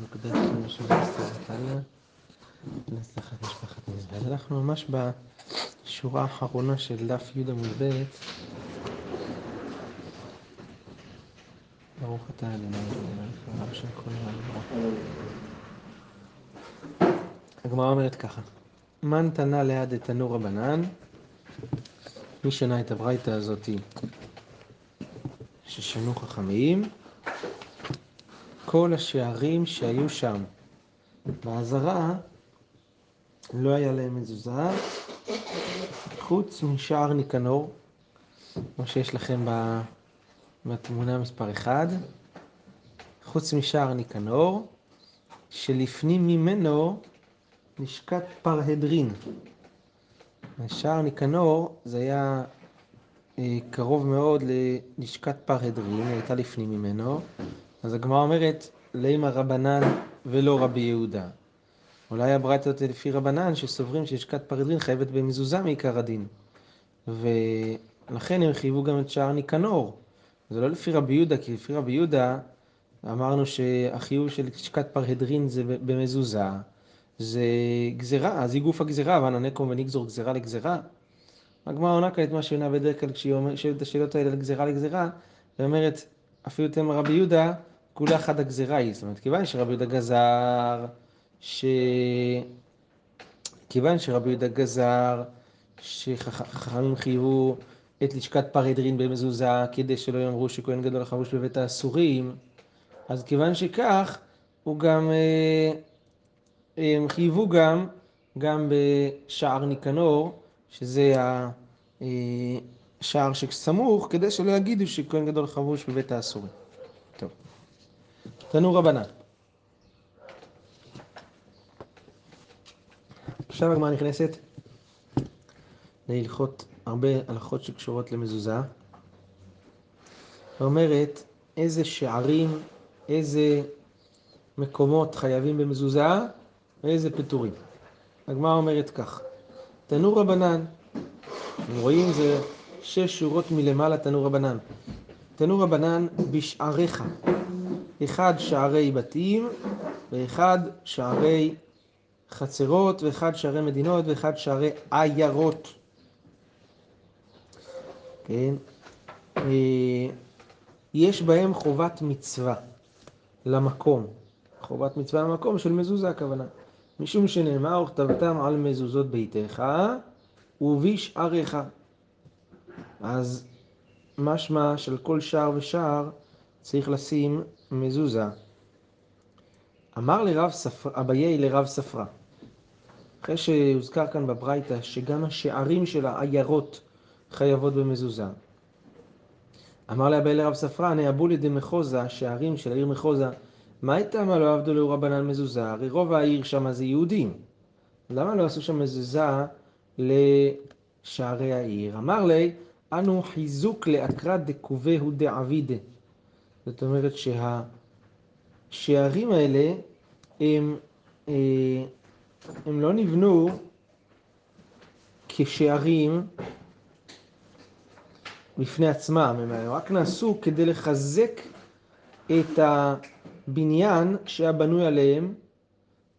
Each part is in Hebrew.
מוקדש של נתניה, להצלחת משפחת מזבד. אנחנו ממש בשורה האחרונה של דף י' עמוד ב'. ברוך אתה אדוני אלוהינו רב של כל העולם. הגמרא אומרת ככה: מן תנה ליד תנור רבנן, מי שנה את הברייתא הזאתי ששנו חכמים, כל השערים שהיו שם בעזרה, לא היה להם מזוזה, חוץ משער ניקנור, כמו שיש לכם בתמונה מספר 1, חוץ משער ניקנור, שלפנים ממנו נשקת פרהדרין. שער ניקנור זה היה אה, קרוב מאוד לנשקת פרהדרין, היא הייתה לפנים ממנו. אז הגמרא אומרת, לימה רבנן ולא רבי יהודה. אולי הברייתא הזאת לפי רבנן, שסוברים שלשכת פרדרין חייבת במזוזה מעיקר הדין. ולכן הם חייבו גם את שער ניקנור. זה לא לפי רבי יהודה, כי לפי רבי יהודה אמרנו שהחיוב של לשכת פרהדרין זה במזוזה. זה גזירה, אז היא גוף הגזירה, ועננקום ונגזור גזירה לגזירה. הגמרא עונה כאן את מה שעונה בדרך כלל כשהיא שואלת את השאלות האלה לגזירה לגזירה, ואומרת, אפילו תם רבי יהודה, כולה חד הגזירה היא. זאת אומרת, כיוון שרבי יהודה גזר, ש... כיוון שרבי יהודה גזר, שחכמים חייבו את לשכת פרדרין במזוזה, כדי שלא יאמרו שכהן גדול חבוש בבית האסורים, אז כיוון שכך, הוא גם, אה, הם חייבו גם, גם בשער ניקנור, שזה השער שסמוך, כדי שלא יגידו שכהן גדול חבוש בבית האסורים. תנו רבנן. עכשיו הגמרא נכנסת להלכות, הרבה הלכות שקשורות למזוזה. ואומרת איזה שערים, איזה מקומות חייבים במזוזה ואיזה פטורים. הגמרא אומרת כך, תנו רבנן, אתם רואים זה שש שורות מלמעלה תנו רבנן. תנו רבנן בשעריך, אחד שערי בתים ואחד שערי חצרות ואחד שערי מדינות ואחד שערי עיירות. כן? יש בהם חובת מצווה למקום, חובת מצווה למקום של מזוזה הכוונה. משום שנאמר, וכתבתם על מזוזות ביתך ובשעריך. אז משמע של כל שער ושער צריך לשים מזוזה. אמר לרב ספר, אביי לרב ספרה, אחרי שהוזכר כאן בברייתא שגם השערים של העיירות חייבות במזוזה. אמר לאביי לרב ספרה, נאבו לידי מחוזה, השערים של העיר מחוזה, מה איתם לא עבדו לאור רבנן מזוזה? הרי רוב העיר שם זה יהודים. למה לא עשו שם מזוזה לשערי העיר? אמר לי, אנו חיזוק לאקרא דקובהו דעבידה. זאת אומרת שהשערים האלה הם, אה, הם לא נבנו כשערים בפני עצמם, הם רק נעשו כדי לחזק את הבניין שהיה בנוי עליהם,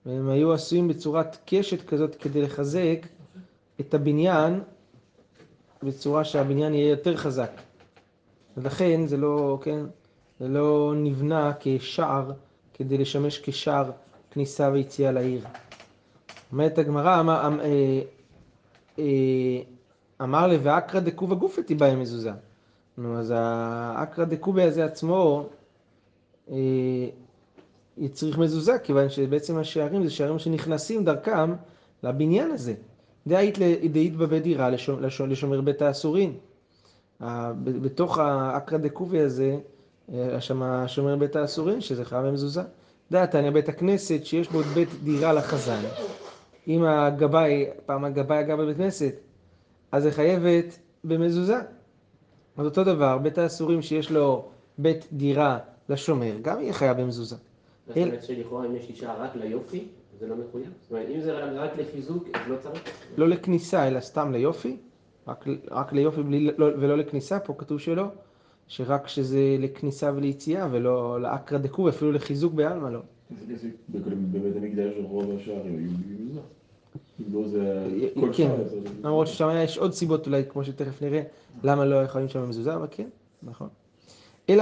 והם היו עשויים בצורת קשת כזאת כדי לחזק את הבניין בצורה שהבניין יהיה יותר חזק. ולכן זה לא, כן, זה לא נבנה כשער כדי לשמש כשער כניסה ויציאה לעיר. אומרת הגמרא, אמר, אמר, אה, אה, אמר ל"ואקרא דקובא גופתי בהם מזוזה". נו, אז האקרא דקובא הזה עצמו אה, צריך מזוזה, כיוון שבעצם השערים זה שערים שנכנסים דרכם לבניין הזה. דאית דאית בבית דירה לשומר בית האסורים. בתוך האקרא דקובי הזה, שם שומר בית האסורים, שזה חייב במזוזה. דעתניא בית הכנסת שיש בו בית דירה לחזן. אם הגבאי, פעם הגבאי גר בבית כנסת, אז זה חייבת במזוזה. אז אותו דבר, בית האסורים שיש לו בית דירה לשומר, גם יהיה חייב במזוזה. זאת אומרת שלכאורה אם יש אישה רק ליופי, זה לא מחויב? זאת אומרת, אם זה רק לחיזוק, אז לא צריך? לא לכניסה, אלא סתם ליופי. רק, רק ליופי בלי, לא, ולא לכניסה, פה כתוב שלא. שרק שזה לכניסה וליציאה, ולא לאקרא דקוב, אפילו לחיזוק בעלמא לא. בבית המקדש רוב השאר היו מזוזה. לא כל כן. זה- למרות ששם יש עוד סיבות אולי, כמו שתכף נראה, למה לא יכולים שם מזוזה, אבל כן, נכון. אה,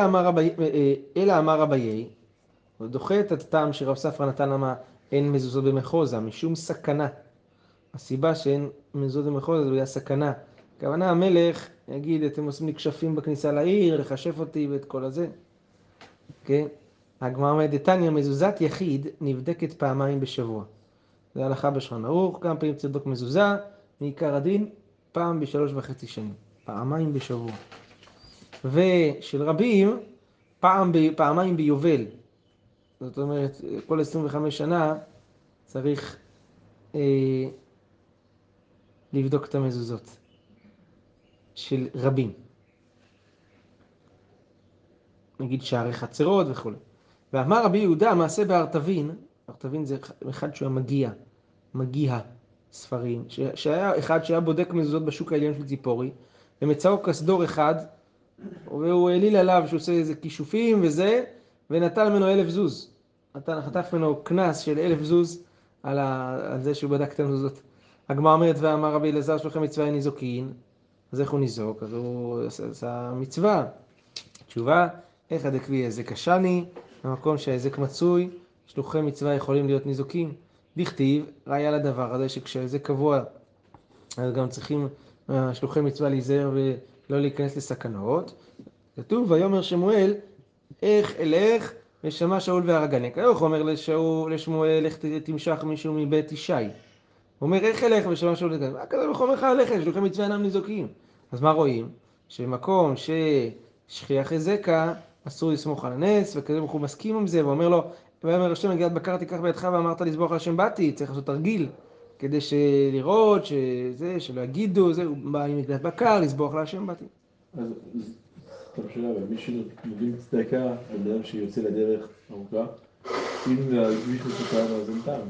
אלא אמר רביי, הוא דוחה את הטעם שרב ספרא נתן למה אין מזוזות במחוזה, משום סכנה. הסיבה שאין מזוזות במחוזה זה בגלל סכנה. הכוונה המלך יגיד, אתם עושים לי כשפים בכניסה לעיר, לכשף אותי ואת כל הזה. כן? הגמרא אומרת, דתניא מזוזת יחיד נבדקת פעמיים בשבוע. זה הלכה בשולחן ערוך, כמה פעמים צריך מזוזה, מעיקר הדין, פעם בשלוש וחצי שנים. פעמיים בשבוע. ושל רבים, פעם ב, פעמיים ביובל. זאת אומרת, כל 25 שנה צריך אה, לבדוק את המזוזות. של רבים. נגיד שערי חצרות וכו'. ואמר רבי יהודה, מעשה בארתבין, ארתבין זה אחד שהוא המגיע, מגיע ספרים, ש- שהיה אחד שהיה בודק מזוזות בשוק העליון של ציפורי, ומצאו כסדור אחד, והוא העליל עליו שהוא עושה איזה כישופים וזה, ונטל ממנו אלף זוז. נתן, חטף ממנו קנס של אלף זוז על, ה, על זה שהוא בדק את המזוזות. הגמרא אומרת, ואמר רבי אלעזר שלוחי מצווה אין ניזוקין, אז איך הוא ניזוק? אז הוא עשה, מצווה. תשובה, איך הדקבי היזק קשני, במקום שההיזק מצוי, שלוחי מצווה יכולים להיות ניזוקים. דכתיב, ראיה לדבר הזה שכשההיזק קבוע, אז גם צריכים אה, שלוחי מצווה להיזהר ולא להיכנס לסכנות. כתוב, ויאמר שמואל, איך אלך ושמע שאול והרגני. כיוך הוא אומר לשמואל, לך תמשך מישהו מבית ישי. הוא אומר, איך אלך ושמע שאול והרגני? מה כזה בכל לך ללכת, שלוחי מצווה אינם ניזוקים. אז מה רואים? שמקום ששכיח היזקה, אסור לסמוך על הנס, וכזה ברוך הוא מסכים עם זה, ואומר לו, ויאמר השם נגיעת בקר תיקח בידך ואמרת לזבוח על השם באתי, צריך לעשות תרגיל, כדי לראות שזה, שלא יגידו, זה, הוא בא עם נגיעת בקר, לזבוח על השם באתי. אז סתם שאלה, מי שנותנים צדקה על בן אדם שיוצא לדרך ארוכה, אם מישהו מסוכן אז אין טעם.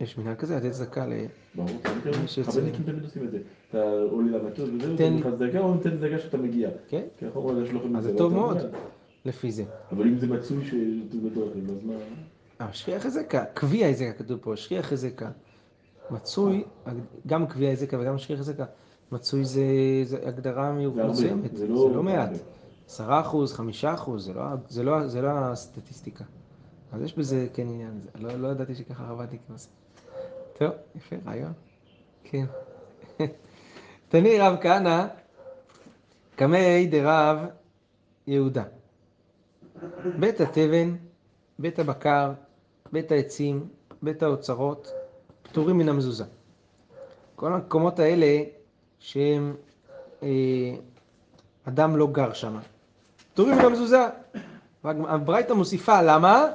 יש מנהג כזה, לתת צדקה ל... ברור, חב"דניקים תמיד עושים את זה. אתה עולה למטוס וזהו, תן- לך צדקה או נותן צדקה שאתה מגיע. כן? כי אנחנו יש לכם אז את זה טוב ואתה מאוד. לפי זה. אבל אם זה מצוי בדרכים, אז מה? אה, שכיח היזקה, קביע היזקה כתוב פה, שכיח היזקה. מצוי, גם קביע היזקה וגם שכיח היזקה, מצוי זה, זה הגדרה זה מסוימת, זה לא- לא מעט. עשרה אחוז, חמישה אחוז, זה לא, זה לא, זה לא הסטטיסטיקה. אז יש בזה כן עניין, לא, לא ידעתי שככה עבדתי כמעט. טוב, יפה, רעיון. כן. תני רב כהנא, קמי דרב יהודה. בית התבן, בית הבקר, בית העצים, בית האוצרות, פטורים מן המזוזה. כל המקומות האלה שהם, אה, אדם לא גר שם, פטורים מן המזוזה. הברייתא מוסיפה, למה?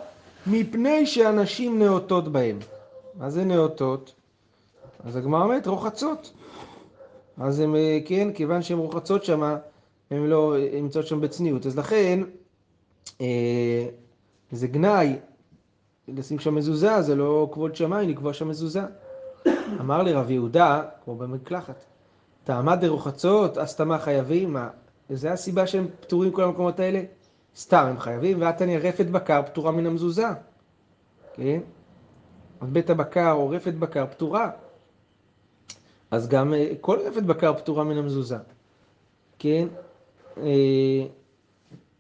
מפני שאנשים נאותות בהם. מה זה נאותות? אז הגמרא אומרת רוחצות. אז הם, אה, כן, כיוון שהן רוחצות שם, הן לא, הן נמצאות שם בצניעות. אז לכן, אה, זה גנאי לשים שם מזוזה, זה לא כבוד שמיים לקבוע שם מזוזה. אמר לי רב יהודה, כמו במקלחת, טעמה דרוחצות, הסתמה חייבים, מה? זה הסיבה שהם פטורים כל המקומות האלה? סתם הם חייבים, ועתניא רפת בקר פטורה מן המזוזה, כן? בית הבקר או רפת בקר פטורה. אז גם אה, כל רפת בקר פטורה מן המזוזה, כן? אה,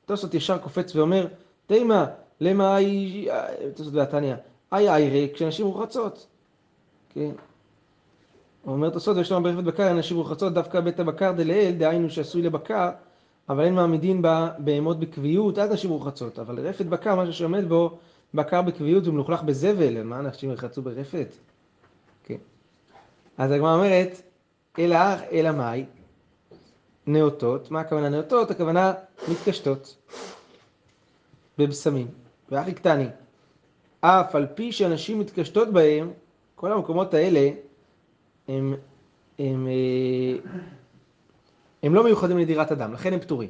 תוספות ישר קופץ ואומר, תימא, למה היא, תוספות והתניא, אי איירי כשנשים רוחצות. כן. הוא אומר תוספות, יש לנו ברפת בקר נשים רוחצות, דווקא בית הבקר דלאל, דהיינו שעשוי לבקר, אבל אין מעמידין בה בהמות בקביעות, עד נשים רוחצות. אבל רפת בקר, משהו שעומד בו, בקר בקביעות ומלוכלך בזבל, מה אנשים ירחצו ברפת? אז הגמרא אומרת, אלא, אלא מאי? נאותות, מה הכוונה נאותות? הכוונה מתקשטות בבשמים. ואחי קטני, אף על פי שאנשים מתקשטות בהם, כל המקומות האלה הם, הם, אה, הם לא מיוחדים לדירת אדם, לכן הם פטורים.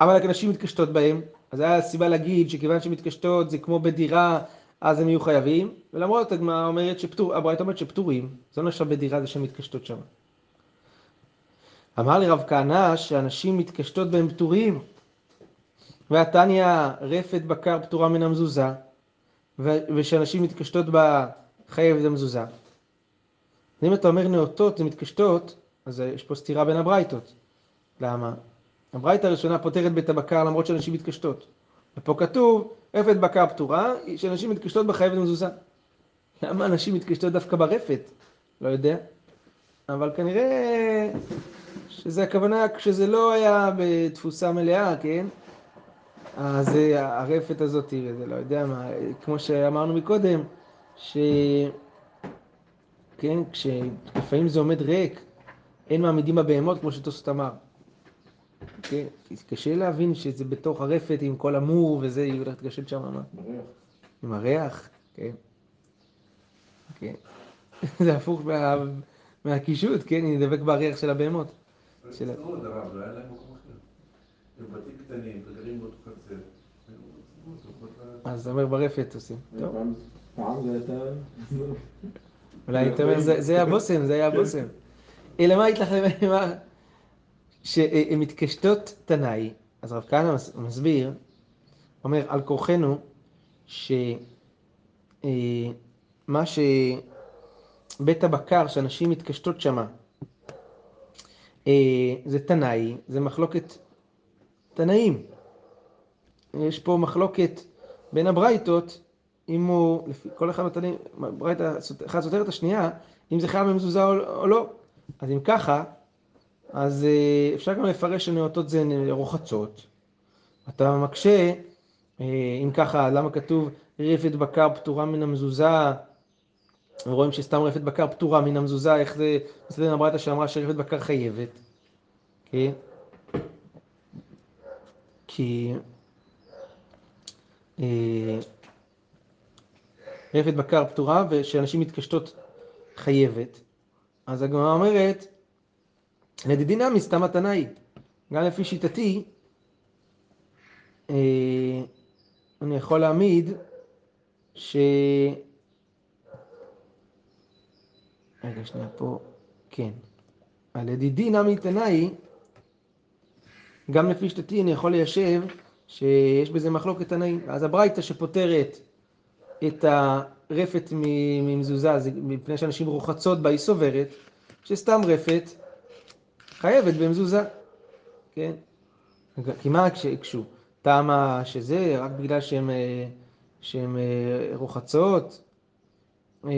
אבל רק נשים מתקשטות בהם, אז היה סיבה להגיד שכיוון שמתקשטות זה כמו בדירה, אז הם יהיו חייבים, ולמרות הגמרא אומרת שפטור, הברייתא אומרת שפטורים, זה לא נחשב בדירה זה שמתקשטות שם. אמר לי רב כהנא שאנשים מתקשטות בהם פטורים, והתניא רפת בקר פטורה מן המזוזה, ושאנשים מתקשטות בה חייבת המזוזה. אם אתה אומר נאותות ומתקשטות, אז יש פה סתירה בין הברייתות. למה? הברייתא הראשונה פותרת בית הבקר למרות שאנשים מתקשטות. ופה כתוב, רפת בקר פתורה, שאנשים מתקשטות בה חייבת המזוזה. למה אנשים מתקשטות דווקא ברפת? לא יודע. אבל כנראה שזה הכוונה כשזה לא היה בתפוסה מלאה, כן? אז הרפת הזאת, זה לא יודע מה, כמו שאמרנו מקודם, ש... כן, כשלפעמים זה עומד ריק, אין מעמידים בבהמות, כמו שטוסט אמר. כן, קשה להבין שזה בתוך הרפת עם כל המור וזה, היא הולכת לקשט שם, מה? עם הריח, כן. כן. זה הפוך מה, מהקישוט, כן, היא דבק בריח של הבהמות. של- לא. אז אתה אומר ברפת עושים. טוב, זה הייתה... אולי אתה אומר, זה- היה בושם, זה היה בושם. אלא מה מה? שהן מתקשטות תנאי, אז רב כהנא מס- מסביר, אומר, על כורחנו, שמה שבית הבקר, שאנשים מתקשטות שמה, אה, זה תנאי, זה מחלוקת תנאים. יש פה מחלוקת בין הברייתות, אם הוא, לפי כל אחד מהתנאים, ברייתא אחת סותרת השנייה, אם זה חייב במזוזה או לא. אז אם ככה, אז אה, אפשר גם לפרש שנאותות זה רוחצות. אתה מקשה, אה, אם ככה, למה כתוב רפת בקר פטורה מן המזוזה, ורואים שסתם רפת בקר פטורה מן המזוזה, איך זה מסתדר הברייתא שאמרה שרפת בקר חייבת, כן? כי אה, רפת בקר פטורה ושאנשים מתקשטות חייבת. אז הגמרא אומרת, לדידי נמי סתם מתנה היא. גם לפי שיטתי, אה, אני יכול להעמיד ש... רגע שנייה פה, כן. על לדידי נמי תנאי, גם לפי שיטתי אני יכול ליישב שיש בזה מחלוקת תנאים. אז הברייתא שפותרת את הרפת ממזוזה, זה מפני שאנשים רוחצות בה, היא סוברת, שסתם רפת חייבת במזוזה, כן? כי מה הקשו? טעמה שזה רק בגלל שהן אה, שהן, אה, רוחצות, אה,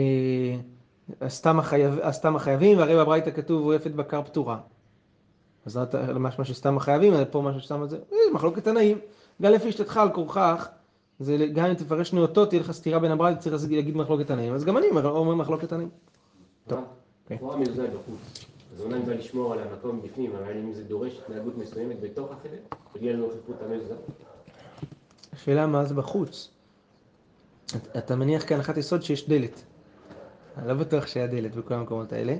אז סתם החייב- אז סתם החייבים, והרי בברייתא כתוב רפת בקר פטורה. אז זה משמע שסתם החייבים, פה משהו שסתם זה, אה, מחלוקת תנאים. גם לפי השתתך על כורכך, זה גם אם תפרש נאותות, תהיה לך סתירה בין הברייתא, צריך להגיד מחלוקת תנאים. אז גם אני אומר אומר מחלוקת תנאים. טוב, אז אומנם בא לשמור על המקום בפנים, אבל אם זה דורש התנהגות מסוימת בתוך החדר, תגיע לנוכחות המזוזה. השאלה מה זה בחוץ. אתה- מניח כהנחת יסוד שיש דלת. אני לא בטוח שהיה דלת בכל המקומות האלה,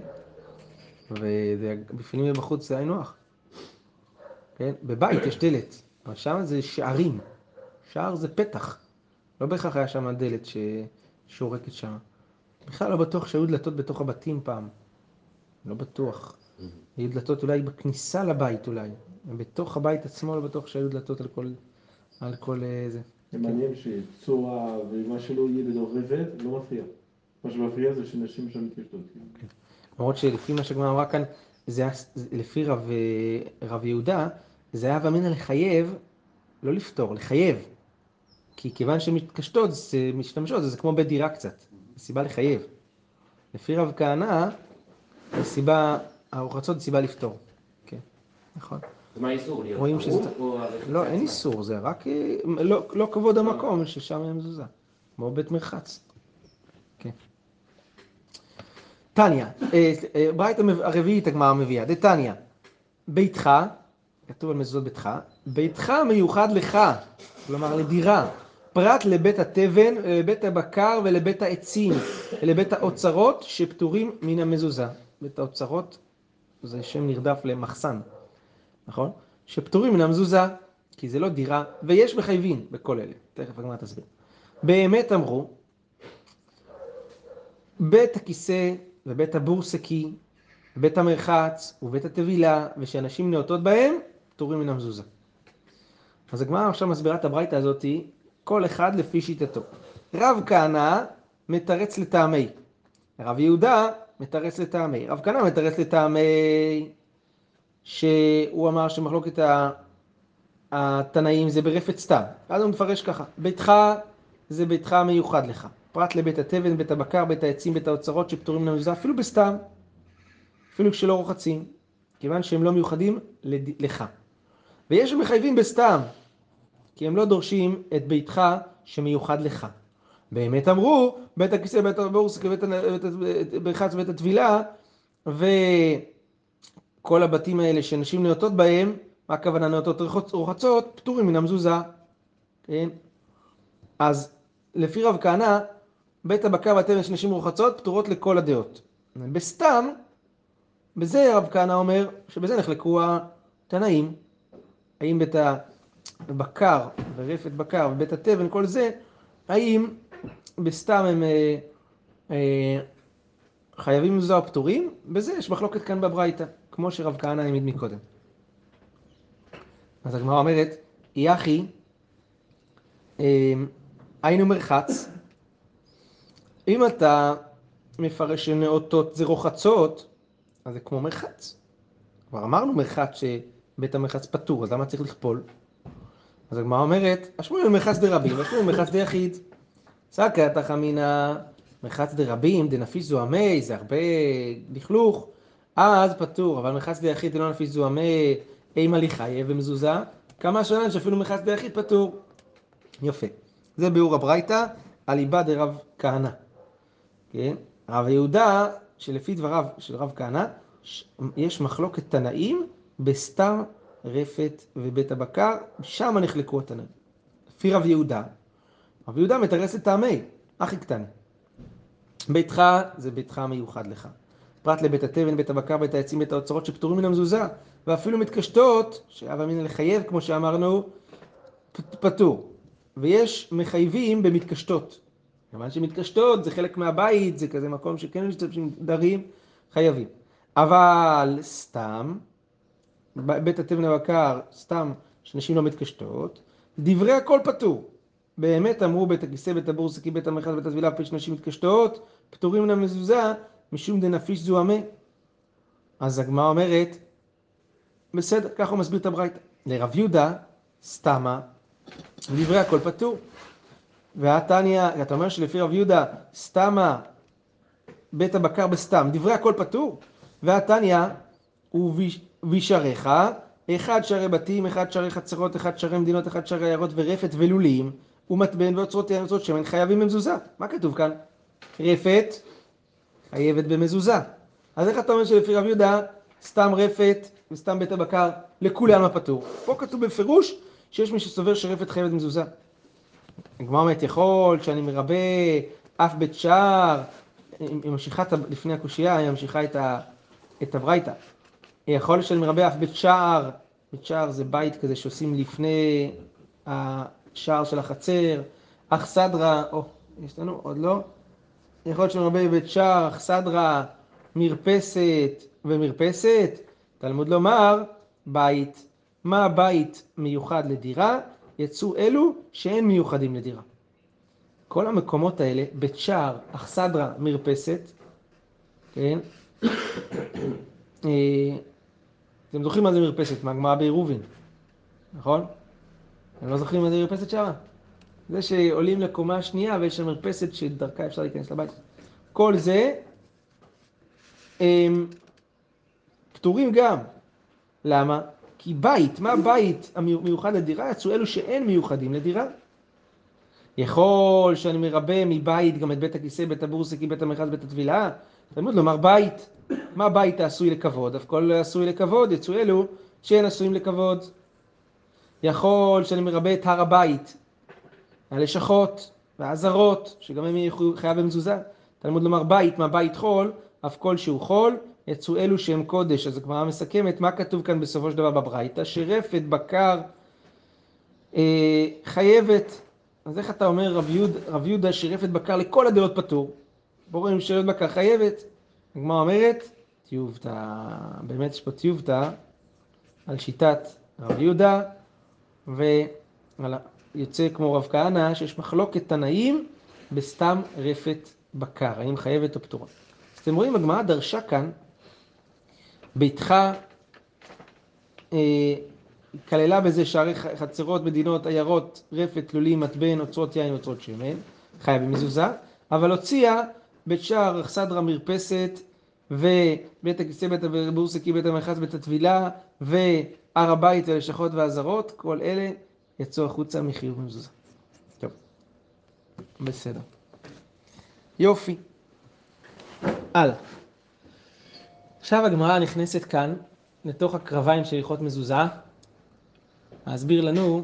ובפנים ובחוץ זה היינו הך. כן? בבית יש דלת, אבל שם זה שערים. שער זה פתח. לא בהכרח היה שם דלת ש... שורקת שם. בכלל לא בטוח שהיו דלתות בתוך הבתים פעם. לא בטוח. היו דלתות אולי בכניסה לבית אולי. בתוך הבית עצמו לא בטוח שהיו דלתות על כל, על כל אה, זה. זה מעניין שצורה ומה שלא יהיה רפת לא מפריע. מה שמפריע זה שנשים שם מתקשטות. כאילו. למרות שלפי מה שהגמרא אמרה כאן, זה היה, לפי רב, אה, רב יהודה, זה היה ואמינא לחייב, לא לפתור, לחייב. כי כיוון שהן מתקשטות, זה משתמשות, זה כמו בית דירה קצת. זו סיבה לחייב. לפי רב כהנא, הסיבה, הרוחצות זה סיבה לפתור. כן, נכון. מה האיסור? להיות רואים שזה- לא, אין? איסור, זה רק אה, לא, לא כבוד המקום ששם אין מזוזה. כמו בית מרחץ. כן. תניא, אה, אה, ברייתא הרביעית הגמרא מביאה, דתניא, ביתך, כתוב על מזוזות ביתך, ביתך מיוחד לך, כלומר לדירה, פרט לבית התבן, לבית הבקר ולבית העצים, ולבית האוצרות שפטורים מן המזוזה. בית האוצרות זה שם נרדף למחסן, נכון? שפטורים מן המזוזה, כי זה לא דירה, ויש מחייבים בכל אלה. תכף הגמרא תסביר. באמת אמרו, בית הכיסא ובית הבורסקי, בית המרחץ ובית הטבילה, ושאנשים נאותות בהם, פטורים מן המזוזה. אז הגמרא עכשיו מסבירה את הברייתא הזאתי, כל אחד לפי שיטתו. רב כהנא מתרץ לטעמי. רב יהודה מתרץ לטעמי. רב כהנא מתרץ לטעמי שהוא אמר שמחלוקת התנאים זה ברפת סתם. אז הוא מפרש ככה, ביתך זה ביתך המיוחד לך. פרט לבית התבן, בית הבקר, בית העצים, בית האוצרות שפטורים מן המזוזה, אפילו בסתם, אפילו כשלא רוחצים, כיוון שהם לא מיוחדים לד- לך. ויש שמחייבים בסתם, כי הם לא דורשים את ביתך שמיוחד לך. באמת אמרו, בית הכיסא, בית הבורס, בית, בית, בית, ברחץ, בית הטבילה, וכל הבתים האלה שנשים נאותות בהם, מה הכוונה נאותות רוחצ- רוחצות? פטורים מן המזוזה, כן? אז לפי רב כהנא, בית הבקר והתבן של נשים רוחצות פטורות לכל הדעות. בסתם, בזה רב כהנא אומר שבזה נחלקו התנאים. האם בית הבקר ורפת בקר ובית התבן, כל זה, האם בסתם הם אה, אה, חייבים מזוזה או פטורים? בזה יש מחלוקת כאן בברייתא, כמו שרב כהנא העמיד מקודם. אז הגמרא אומרת, יחי, אה, היינו מרחץ, אם אתה מפרש שנאותות זה רוחצות, אז זה כמו מרחץ. כבר אמרנו מרחץ שבית המרחץ פטור, אז למה צריך לכפול? אז הגמרא אומרת, השמואל מרחץ דרבים, השמואל מרחץ דיחיד. סקא תחמינא מרחץ דרבים, דנפיש זוהמי, זה הרבה לכלוך, אז פטור, אבל מרחץ דיחיד דלא נפיש זוהמי, אימה לי חיה ומזוזה, כמה שנה שאפילו מרחץ דיחיד פטור. יפה. זה ביאור הברייתא, אליבא דרב כהנא. כן? רב יהודה, שלפי דבריו של רב כהנא, יש מחלוקת תנאים בסתם רפת ובית הבקר, שם נחלקו התנאים. לפי רב יהודה, רב יהודה מתרס לטעמי, הכי קטן. ביתך זה ביתך המיוחד לך. פרט לבית התבן, בית הבקר, בית העצים, בית האוצרות שפטורים מן המזוזה, ואפילו מתקשטות, שאב אמינא לחייב, כמו שאמרנו, פטור. ויש מחייבים במתקשטות. כיוון שמתקשטות זה חלק מהבית, זה כזה מקום שכן משתמשים דרים, חייבים. אבל סתם, בית התבן הבקר, סתם שנשים לא מתקשטות, דברי הכל פטור. באמת אמרו בית הכיסא, בית הבורסה, כי בית המרחץ, בית הטבילה, פי שנשים מתקשטות, פטורים מן המזוזה, משום דנפיש זוהמה. אז הגמרא אומרת, בסדר, ככה הוא מסביר את הברייתא. לרב יהודה, סתמה, דברי הכל פטור. והתניא, אתה אומר שלפי רב יהודה, סתמה, בית הבקר בסתם, דברי הכל פטור. והתניא, ובישריך, אחד שערי בתים, אחד שערי חצרות, אחד שערי מדינות, אחד שערי עיירות ורפת ולולים, ומטבן ואוצרות יערות שמן חייבים במזוזה. מה כתוב כאן? רפת חייבת במזוזה. אז איך אתה אומר שלפי רב יהודה, סתם רפת וסתם בית הבקר, לכולם הפטור? פה כתוב בפירוש שיש מי שסובר שרפת חייבת במזוזה. הגמרא אומרת, יכול שאני מרבה אף בית שער, היא ממשיכה לפני הקושייה, היא ממשיכה את, את הברייתא. יכול שאני מרבה אף בית שער, בית שער זה בית כזה שעושים לפני השער של החצר, אך סדרה, או, יש לנו, עוד לא. יכול להיות שאני מרבה בית שער, אך סדרה, מרפסת ומרפסת. תלמוד לומר, בית. מה בית מיוחד לדירה? יצאו אלו שאין מיוחדים לדירה. כל המקומות האלה, בית שער, אכסדרה, מרפסת, כן? אה, אתם זוכרים מה זה מרפסת? מהגמרא בעירובין, נכון? אתם לא זוכרים מה זה מרפסת שמה? זה שעולים לקומה השנייה ויש שם מרפסת שדרכה אפשר להיכנס לבית. כל זה הם פטורים גם. למה? כי בית, מה בית המיוחד לדירה? יצאו אלו שאין מיוחדים לדירה. יכול שאני מרבה מבית גם את בית הכיסא, בית הבורסה, כי בית המרחץ, בית הטבילה? תלמוד לומר בית. מה בית העשוי לכבוד? אף כל עשוי לכבוד, יצאו אלו שאין עשויים לכבוד. יכול שאני מרבה את הר הבית, הלשכות והעזרות, שגם הם יהיו חייב במזוזה. תלמוד לומר בית, מה בית חול, אף כל שהוא חול, יצאו אלו שהם קודש. אז הגמרא מסכמת, מה כתוב כאן בסופו של דבר בברייתא? שרפת, בקר, אה, חייבת. אז איך אתה אומר רב, יהוד, רב יהודה שרפת בקר לכל הדעות פטור? בוא רואים שרפת בקר חייבת. הגמרא אומרת, טיובתא, באמת יש פה טיובתא על שיטת רב יהודה, ויוצא כמו רב כהנא שיש מחלוקת תנאים בסתם רפת בקר, האם חייבת או פטורה. אז אתם רואים, הגמרא דרשה כאן, ביתך אה, כללה בזה שערי חצרות, מדינות, עיירות, רפת, לולים, מתבן, אוצרות יין, אוצרות שמן, חיה במזוזה, אבל הוציאה בית שער, אכסדרה, מרפסת, ובית הכיסא, בית הבורסקי, בית המרחץ, בית הטבילה, והר הבית והלשכות והעזרות, כל אלה יצאו החוצה מחיוב מזוזה. טוב, בסדר. יופי. הלאה. עכשיו הגמרא נכנסת כאן לתוך הקרביים של הלכות מזוזה, להסביר לנו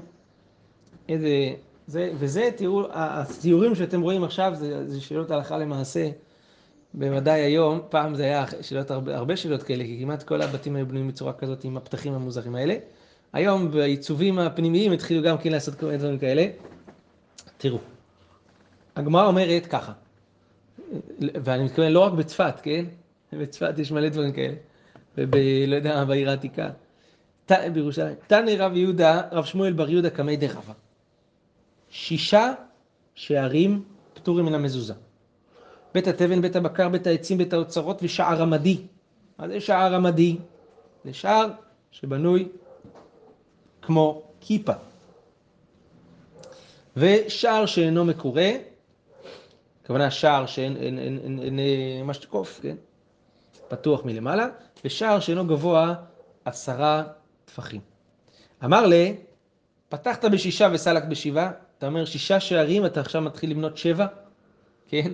איזה, זה, וזה תראו, הציורים שאתם רואים עכשיו זה, זה שאלות הלכה למעשה, בוודאי היום, פעם זה היה שאלות, הרבה, הרבה שאלות כאלה, כי כמעט כל הבתים היו בנויים בצורה כזאת עם הפתחים המוזרים האלה. היום בעיצובים הפנימיים התחילו גם כן לעשות כל מיני דברים כאלה. תראו, הגמרא אומרת ככה, ואני מתכוון לא רק בצפת, כן? בצפת יש מלא דברים כאלה, וב... לא יודע, בעיר העתיקה. ת- בירושלים. תנא רב יהודה, רב שמואל בר יהודה קמי דרבה. שישה שערים פטורים מן המזוזה. בית התבן, בית הבקר, בית העצים, בית האוצרות ושער עמדי. מה זה שער עמדי? זה שער שבנוי כמו כיפה. ושער שאינו מקורה, הכוונה שער שאין אין, אין, אין, אין, אין, משקוף, כן? פתוח מלמעלה, ושער שאינו גבוה עשרה טפחים. אמר לי, פתחת בשישה וסלק בשבעה, אתה אומר שישה שערים, אתה עכשיו מתחיל למנות שבע, כן?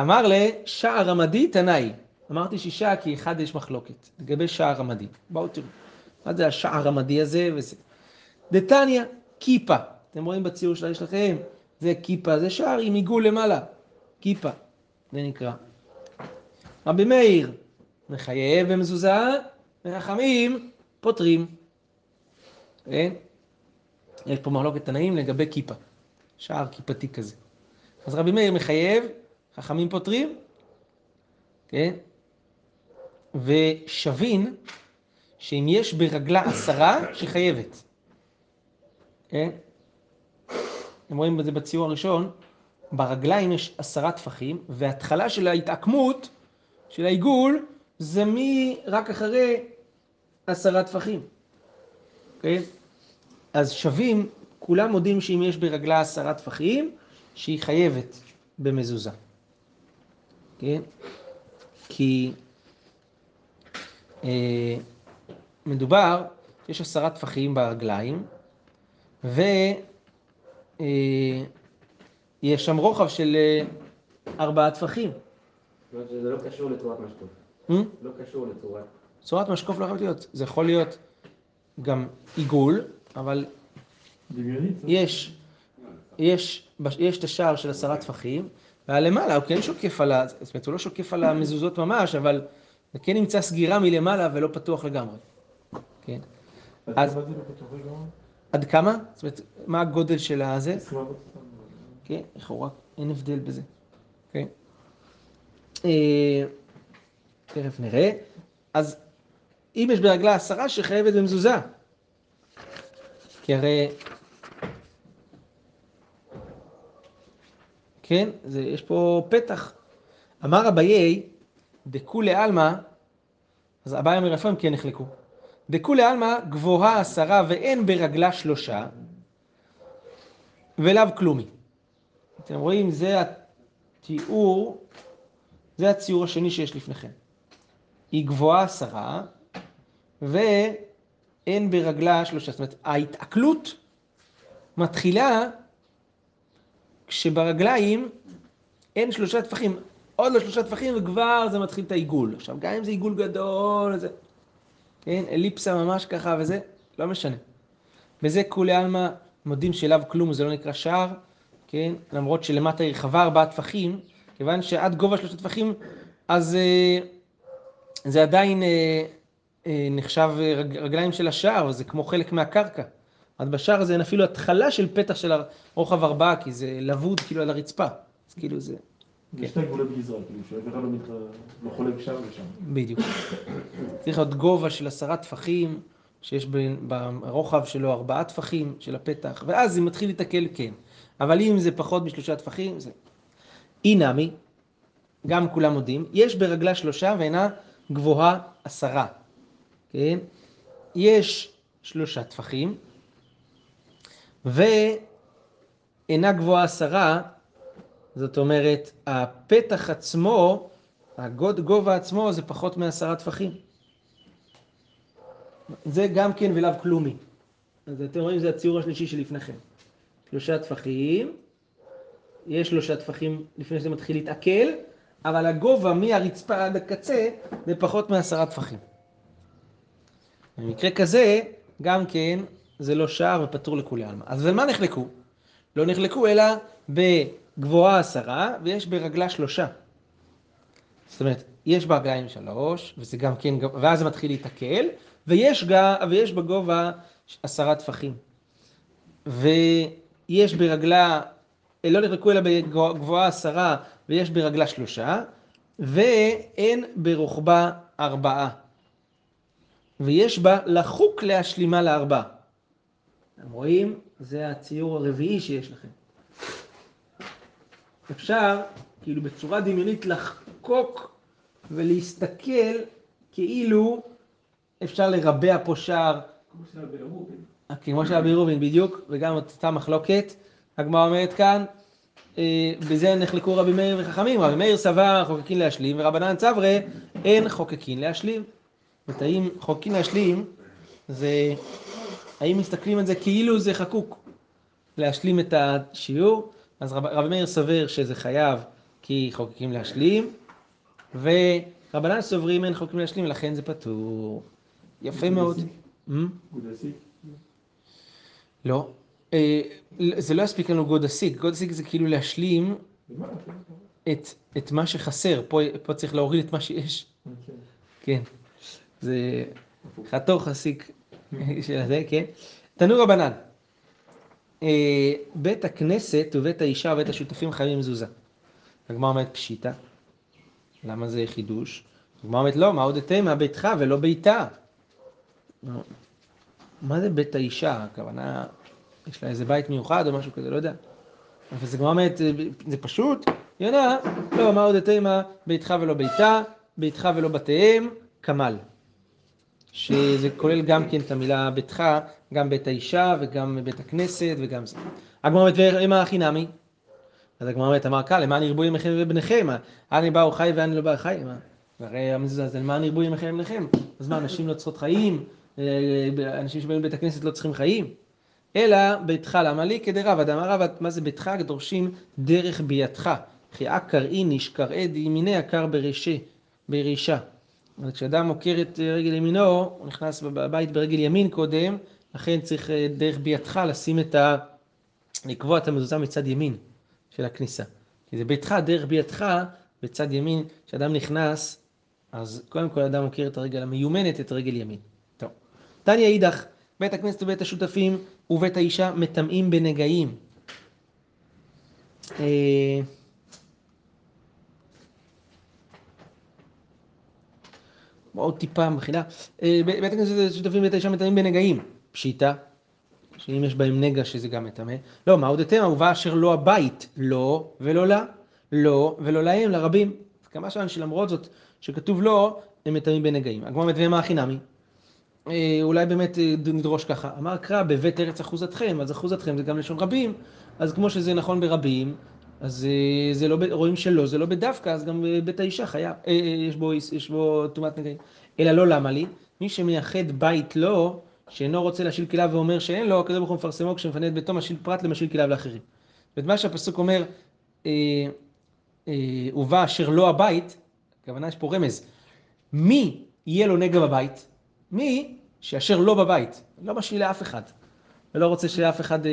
אמר לי, שער עמדי תנאי. אמרתי שישה כי אחד יש מחלוקת, לגבי שער עמדי. בואו תראו, מה זה השער עמדי הזה וזה. דתניא, כיפה. אתם רואים בציור שלה יש לכם? זה כיפה, זה שער עם עיגול למעלה. כיפה, זה נקרא. רבי מאיר, מחייב במזוזה, וחכמים פותרים. כן? יש פה מחלוקת תנאים לגבי כיפה. שער כיפתי כזה. אז רבי מאיר מחייב, חכמים פותרים, כן? ושבין, שאם יש ברגלה עשרה, שהיא חייבת. כן? אתם רואים את זה בציור הראשון, ברגליים יש עשרה טפחים, וההתחלה של ההתעקמות, של העיגול, זה מרק אחרי עשרה טפחים. כן? אז שווים, כולם מודים שאם יש ברגלה עשרה טפחים, שהיא חייבת במזוזה. כן? כי אה, מדובר, יש עשרה טפחים ברגליים, ויש אה, שם רוחב של אה, ארבעה טפחים. זאת אומרת שזה לא קשור לצורת משקוף. Hmm? לא קשור לצורת... צורת משקוף לא חייבת להיות. זה יכול להיות גם עיגול, אבל דמיונית. לא? יש, יש, יש את השער של עשרה טפחים, והלמעלה הוא כן שוקף על ה... זאת אומרת, הוא לא שוקף על המזוזות ממש, אבל זה כן נמצא סגירה מלמעלה ולא פתוח לגמרי. כן. אז-? עד כמה? זאת אומרת, מה הגודל של הזה? כן, לכאורה אין הבדל בזה. כן. אה, תכף נראה. אז אם יש ברגלה עשרה שחייבת במזוזה. כי הרי... כן, זה, יש פה פתח. אמר אביי, דכולי עלמא, אז אביי אומר איפה הם כן נחלקו. דכולי עלמא גבוהה עשרה ואין ברגלה שלושה, ולאו כלומי. אתם רואים, זה התיאור, זה הציור השני שיש לפניכם. היא גבוהה עשרה, ואין ברגלה שלושה. זאת אומרת, ההתעכלות מתחילה כשברגליים אין שלושה טפחים, עוד לא שלושה טפחים וכבר זה מתחיל את העיגול. עכשיו, גם אם זה עיגול גדול, זה, כן, אליפסה ממש ככה וזה, לא משנה. בזה כולי עלמא מודים שאליו כלום, זה לא נקרא שער, כן? למרות שלמטה היא רחבה ארבעה טפחים, כיוון שעד גובה שלושה טפחים, אז אה, זה עדיין אה, אה, נחשב רג, רגליים של השער, זה כמו חלק מהקרקע. אז בשער הזה אין אפילו התחלה של פתח של רוחב ארבעה, כי זה לבוד כאילו על הרצפה. אז כאילו זה, יש את הגבולות גזרה, כאילו, שאף אחד לא לא חולק שם ושם. בדיוק. צריך להיות גובה של עשרה טפחים, שיש ברוחב שלו ארבעה טפחים של הפתח, ואז זה מתחיל להתקל, כן. אבל אם זה פחות משלושה טפחים, זה... אי נמי, גם כולם מודים, יש ברגלה שלושה ואינה גבוהה עשרה, כן? יש שלושה טפחים, ואינה גבוהה עשרה, זאת אומרת, הפתח עצמו, הגוד גובה עצמו זה פחות מעשרה טפחים. זה גם כן ולאו כלומי. אז אתם רואים, זה הציור השלישי שלפניכם. שלושה טפחים, יש שלושה טפחים לפני שזה מתחיל להתעכל, אבל הגובה מהרצפה עד הקצה זה פחות מעשרה טפחים. במקרה כזה, גם כן, זה לא שער ופטור לכולי עלמא. אז על מה נחלקו? לא נחלקו אלא בגבוהה עשרה ויש ברגלה שלושה. זאת אומרת, יש ברגליים שלוש, וזה גם כן, ואז זה מתחיל להתעכל, ויש, ג- ויש בגובה עשרה טפחים. ויש ברגלה, לא נחלקו אלא בגבוהה עשרה, ויש ברגלה שלושה, ואין ברוחבה ארבעה. ויש בה לחוק להשלימה לארבעה. אתם רואים? זה הציור הרביעי שיש לכם. אפשר, כאילו בצורה דמיונית, לחקוק ולהסתכל כאילו אפשר לרבע פה שער, כמו שהיה ברובין. כמו שהיה בעירובין בדיוק, וגם אותה מחלוקת. הגמרא אומרת כאן, אה, בזה נחלקו רבי מאיר וחכמים, רבי מאיר סבר חוקקין להשלים, ורבנן צברי אין חוקקין להשלים. זאת אומרת, האם חוקקין להשלים, זה, האם מסתכלים על זה כאילו זה חקוק להשלים את השיעור, אז רב, רבי מאיר סובר שזה חייב כי חוקקים להשלים, ורבנן סוברים אין חוקקים להשלים, לכן זה פטור. יפה מאוד. גוד אסיק. לא. אה, זה לא יספיק לנו גוד אסיק. גוד אסיק זה כאילו להשלים ומה? את, את מה שחסר. פה, פה צריך להוריד את מה שיש. כן. כן. זה חתוך אסיק של זה, כן. תנו רבנן. אה, בית הכנסת ובית האישה ובית השותפים חייבים מזוזה. הגמרא אומרת פשיטא. למה זה חידוש? הגמרא אומרת לא, מה עוד אתמה ביתך ולא ביתה. מה זה בית האישה? הכוונה, יש לה איזה בית מיוחד או משהו כזה, לא יודע. אבל זה גמרא אומרת, זה- פשוט, היא עונה, לא, מה עוד אתמה ביתך ולא ביתה, ביתך ולא בתיהם, כמל. שזה כולל גם כן את המילה ביתך, גם בית האישה וגם בית הכנסת וגם זה. הגמרא אומרת, ומה הכי נמי? אז הגמרא אומרת, אמר קל, למען ירבו ימיכם ובניכם? אני באו חי ואני לא בא חי? המזוזה זה למען ירבו ימיכם ובניכם. אז מה, אנשים לא צריכות חיים? אה, אנשים שבאים לבית הכנסת לא צריכים חיים? אלא ביתך, למה לי? כדרבא, דאמר רבא, מה זה ביתך? דורשים דרך ביתך. כי עקר איניש קראה דימיני עקר ברישה, ברישה. אבל כשאדם עוקר את אה, רגל ימינו, הוא נכנס בבית ברגל ימין קודם, לכן צריך אה, דרך ביתך לשים את ה... לקבוע את המזוזה מצד ימין של הכניסה. כי זה ביתך, דרך ביתך, בצד ימין, כשאדם נכנס, אז קודם כל אדם עוקר את הרגל המיומנת, את רגל ימין. טוב. תניא אידך, בית הכנסת ובית השותפים ובית האישה מטמאים בנגעים. אה, עוד טיפה מחילה. אה, בית הכנסת והשותפים ובית האישה מטמאים בנגעים. פשיטא, שאם יש בהם נגע שזה גם מטמא. לא, מה עוד אתם? אהובה אשר לא הבית, לא ולא לה, לא ולא להם, לרבים. כמה שם שלמרות זאת שכתוב לא, הם מטמאים בנגעים. הגמרא ומה הכי נמי? אה, אולי באמת אה, נדרוש ככה. אמר קרא בבית ארץ אחוזתכם, אז אחוזתכם זה גם לשון רבים, אז כמו שזה נכון ברבים, אז אה, זה לא, רואים שלא, זה לא בדווקא, אז גם אה, בית האישה חייב, אה, אה, יש בו, יש בו טומאת נגעים. אלא לא למה לי? מי שמייחד בית לו, שאינו רוצה להשיל כליו ואומר שאין לו, הקדוש ברוך הוא מפרסמו כשמפנה את ביתו משיל פרט למשיל כליו לאחרים. ואת מה שהפסוק אומר, אה, אה, ובא אשר לא הבית, הכוונה יש פה רמז, מי יהיה לו נגע בבית? מי שאשר לא בבית, לא משאיר לאף אחד, ולא רוצה שאף אחד, אה,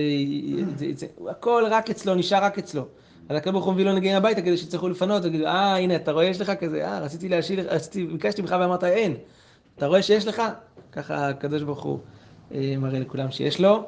הכל רק אצלו, נשאר רק אצלו. אז הקדוש ברוך הוא מביא לו נגעים הביתה כדי שיצטרכו לפנות, ויגידו, אה הנה אתה רואה יש לך כזה, אה רציתי להשאיר, רציתי, ביקשתי ממך ואמרת אין, אתה רואה שיש לך? ככה הקדוש ברוך הוא אה, מראה לכולם שיש לו.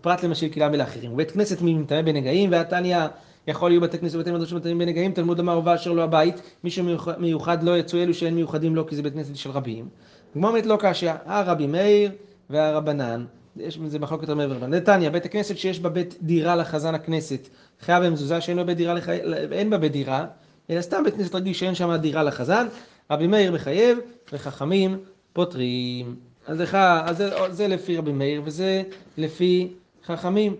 פרט למשאיר כליה ולאחרים. ובית כנסת מטמא בנגעים, והתניא יכול להיות בתי כנסת ובתי מדרש שמטמאים בנגעים, תלמוד אמר ובא אשר לא הבית, מי שמיוחד לא יצאו אלו שאין מיוחדים לו כי זה בית כנסת של רבים. הגמרא אומרת לא קשיא, אה רבי מאיר, והרבנן, יש בזה מחלוקת מעבר. נתניה, בית הכנסת שיש בה בית דירה לחזן הכנסת, חייב במזוזה שאין בה בית דירה, לח... אין בה בית דירה, אלא סתם בית כנסת רגיל שאין שם דירה לחזן, רבי מאיר מחייב, וחכמים פותרים. אז לך, אז זה, זה לפי רבי מאיר, וזה לפי חכמים.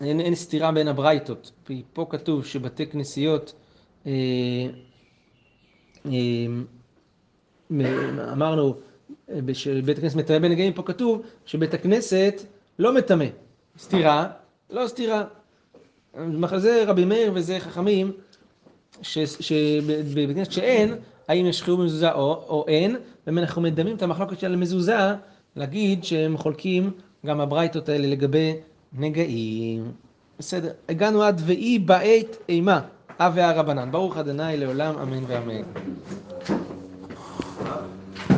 אין, אין סתירה בין הברייתות. פה כתוב שבתי כנסיות, אה, אה, אמרנו, שבית הכנסת מטמא בנגעים, פה כתוב שבית הכנסת לא מטמא. סתירה, לא סתירה. זה רבי מאיר וזה חכמים, שבבית כנסת שאין, האם יש חיוב במזוזה או, או אין, ואנחנו מדמים את המחלוקת של המזוזה, להגיד שהם חולקים גם הברייתות האלה לגבי נגעים. בסדר, הגענו עד ויהי בעת אימה, אב והרבנן. ברוך ה' לעולם, אמן ואמן.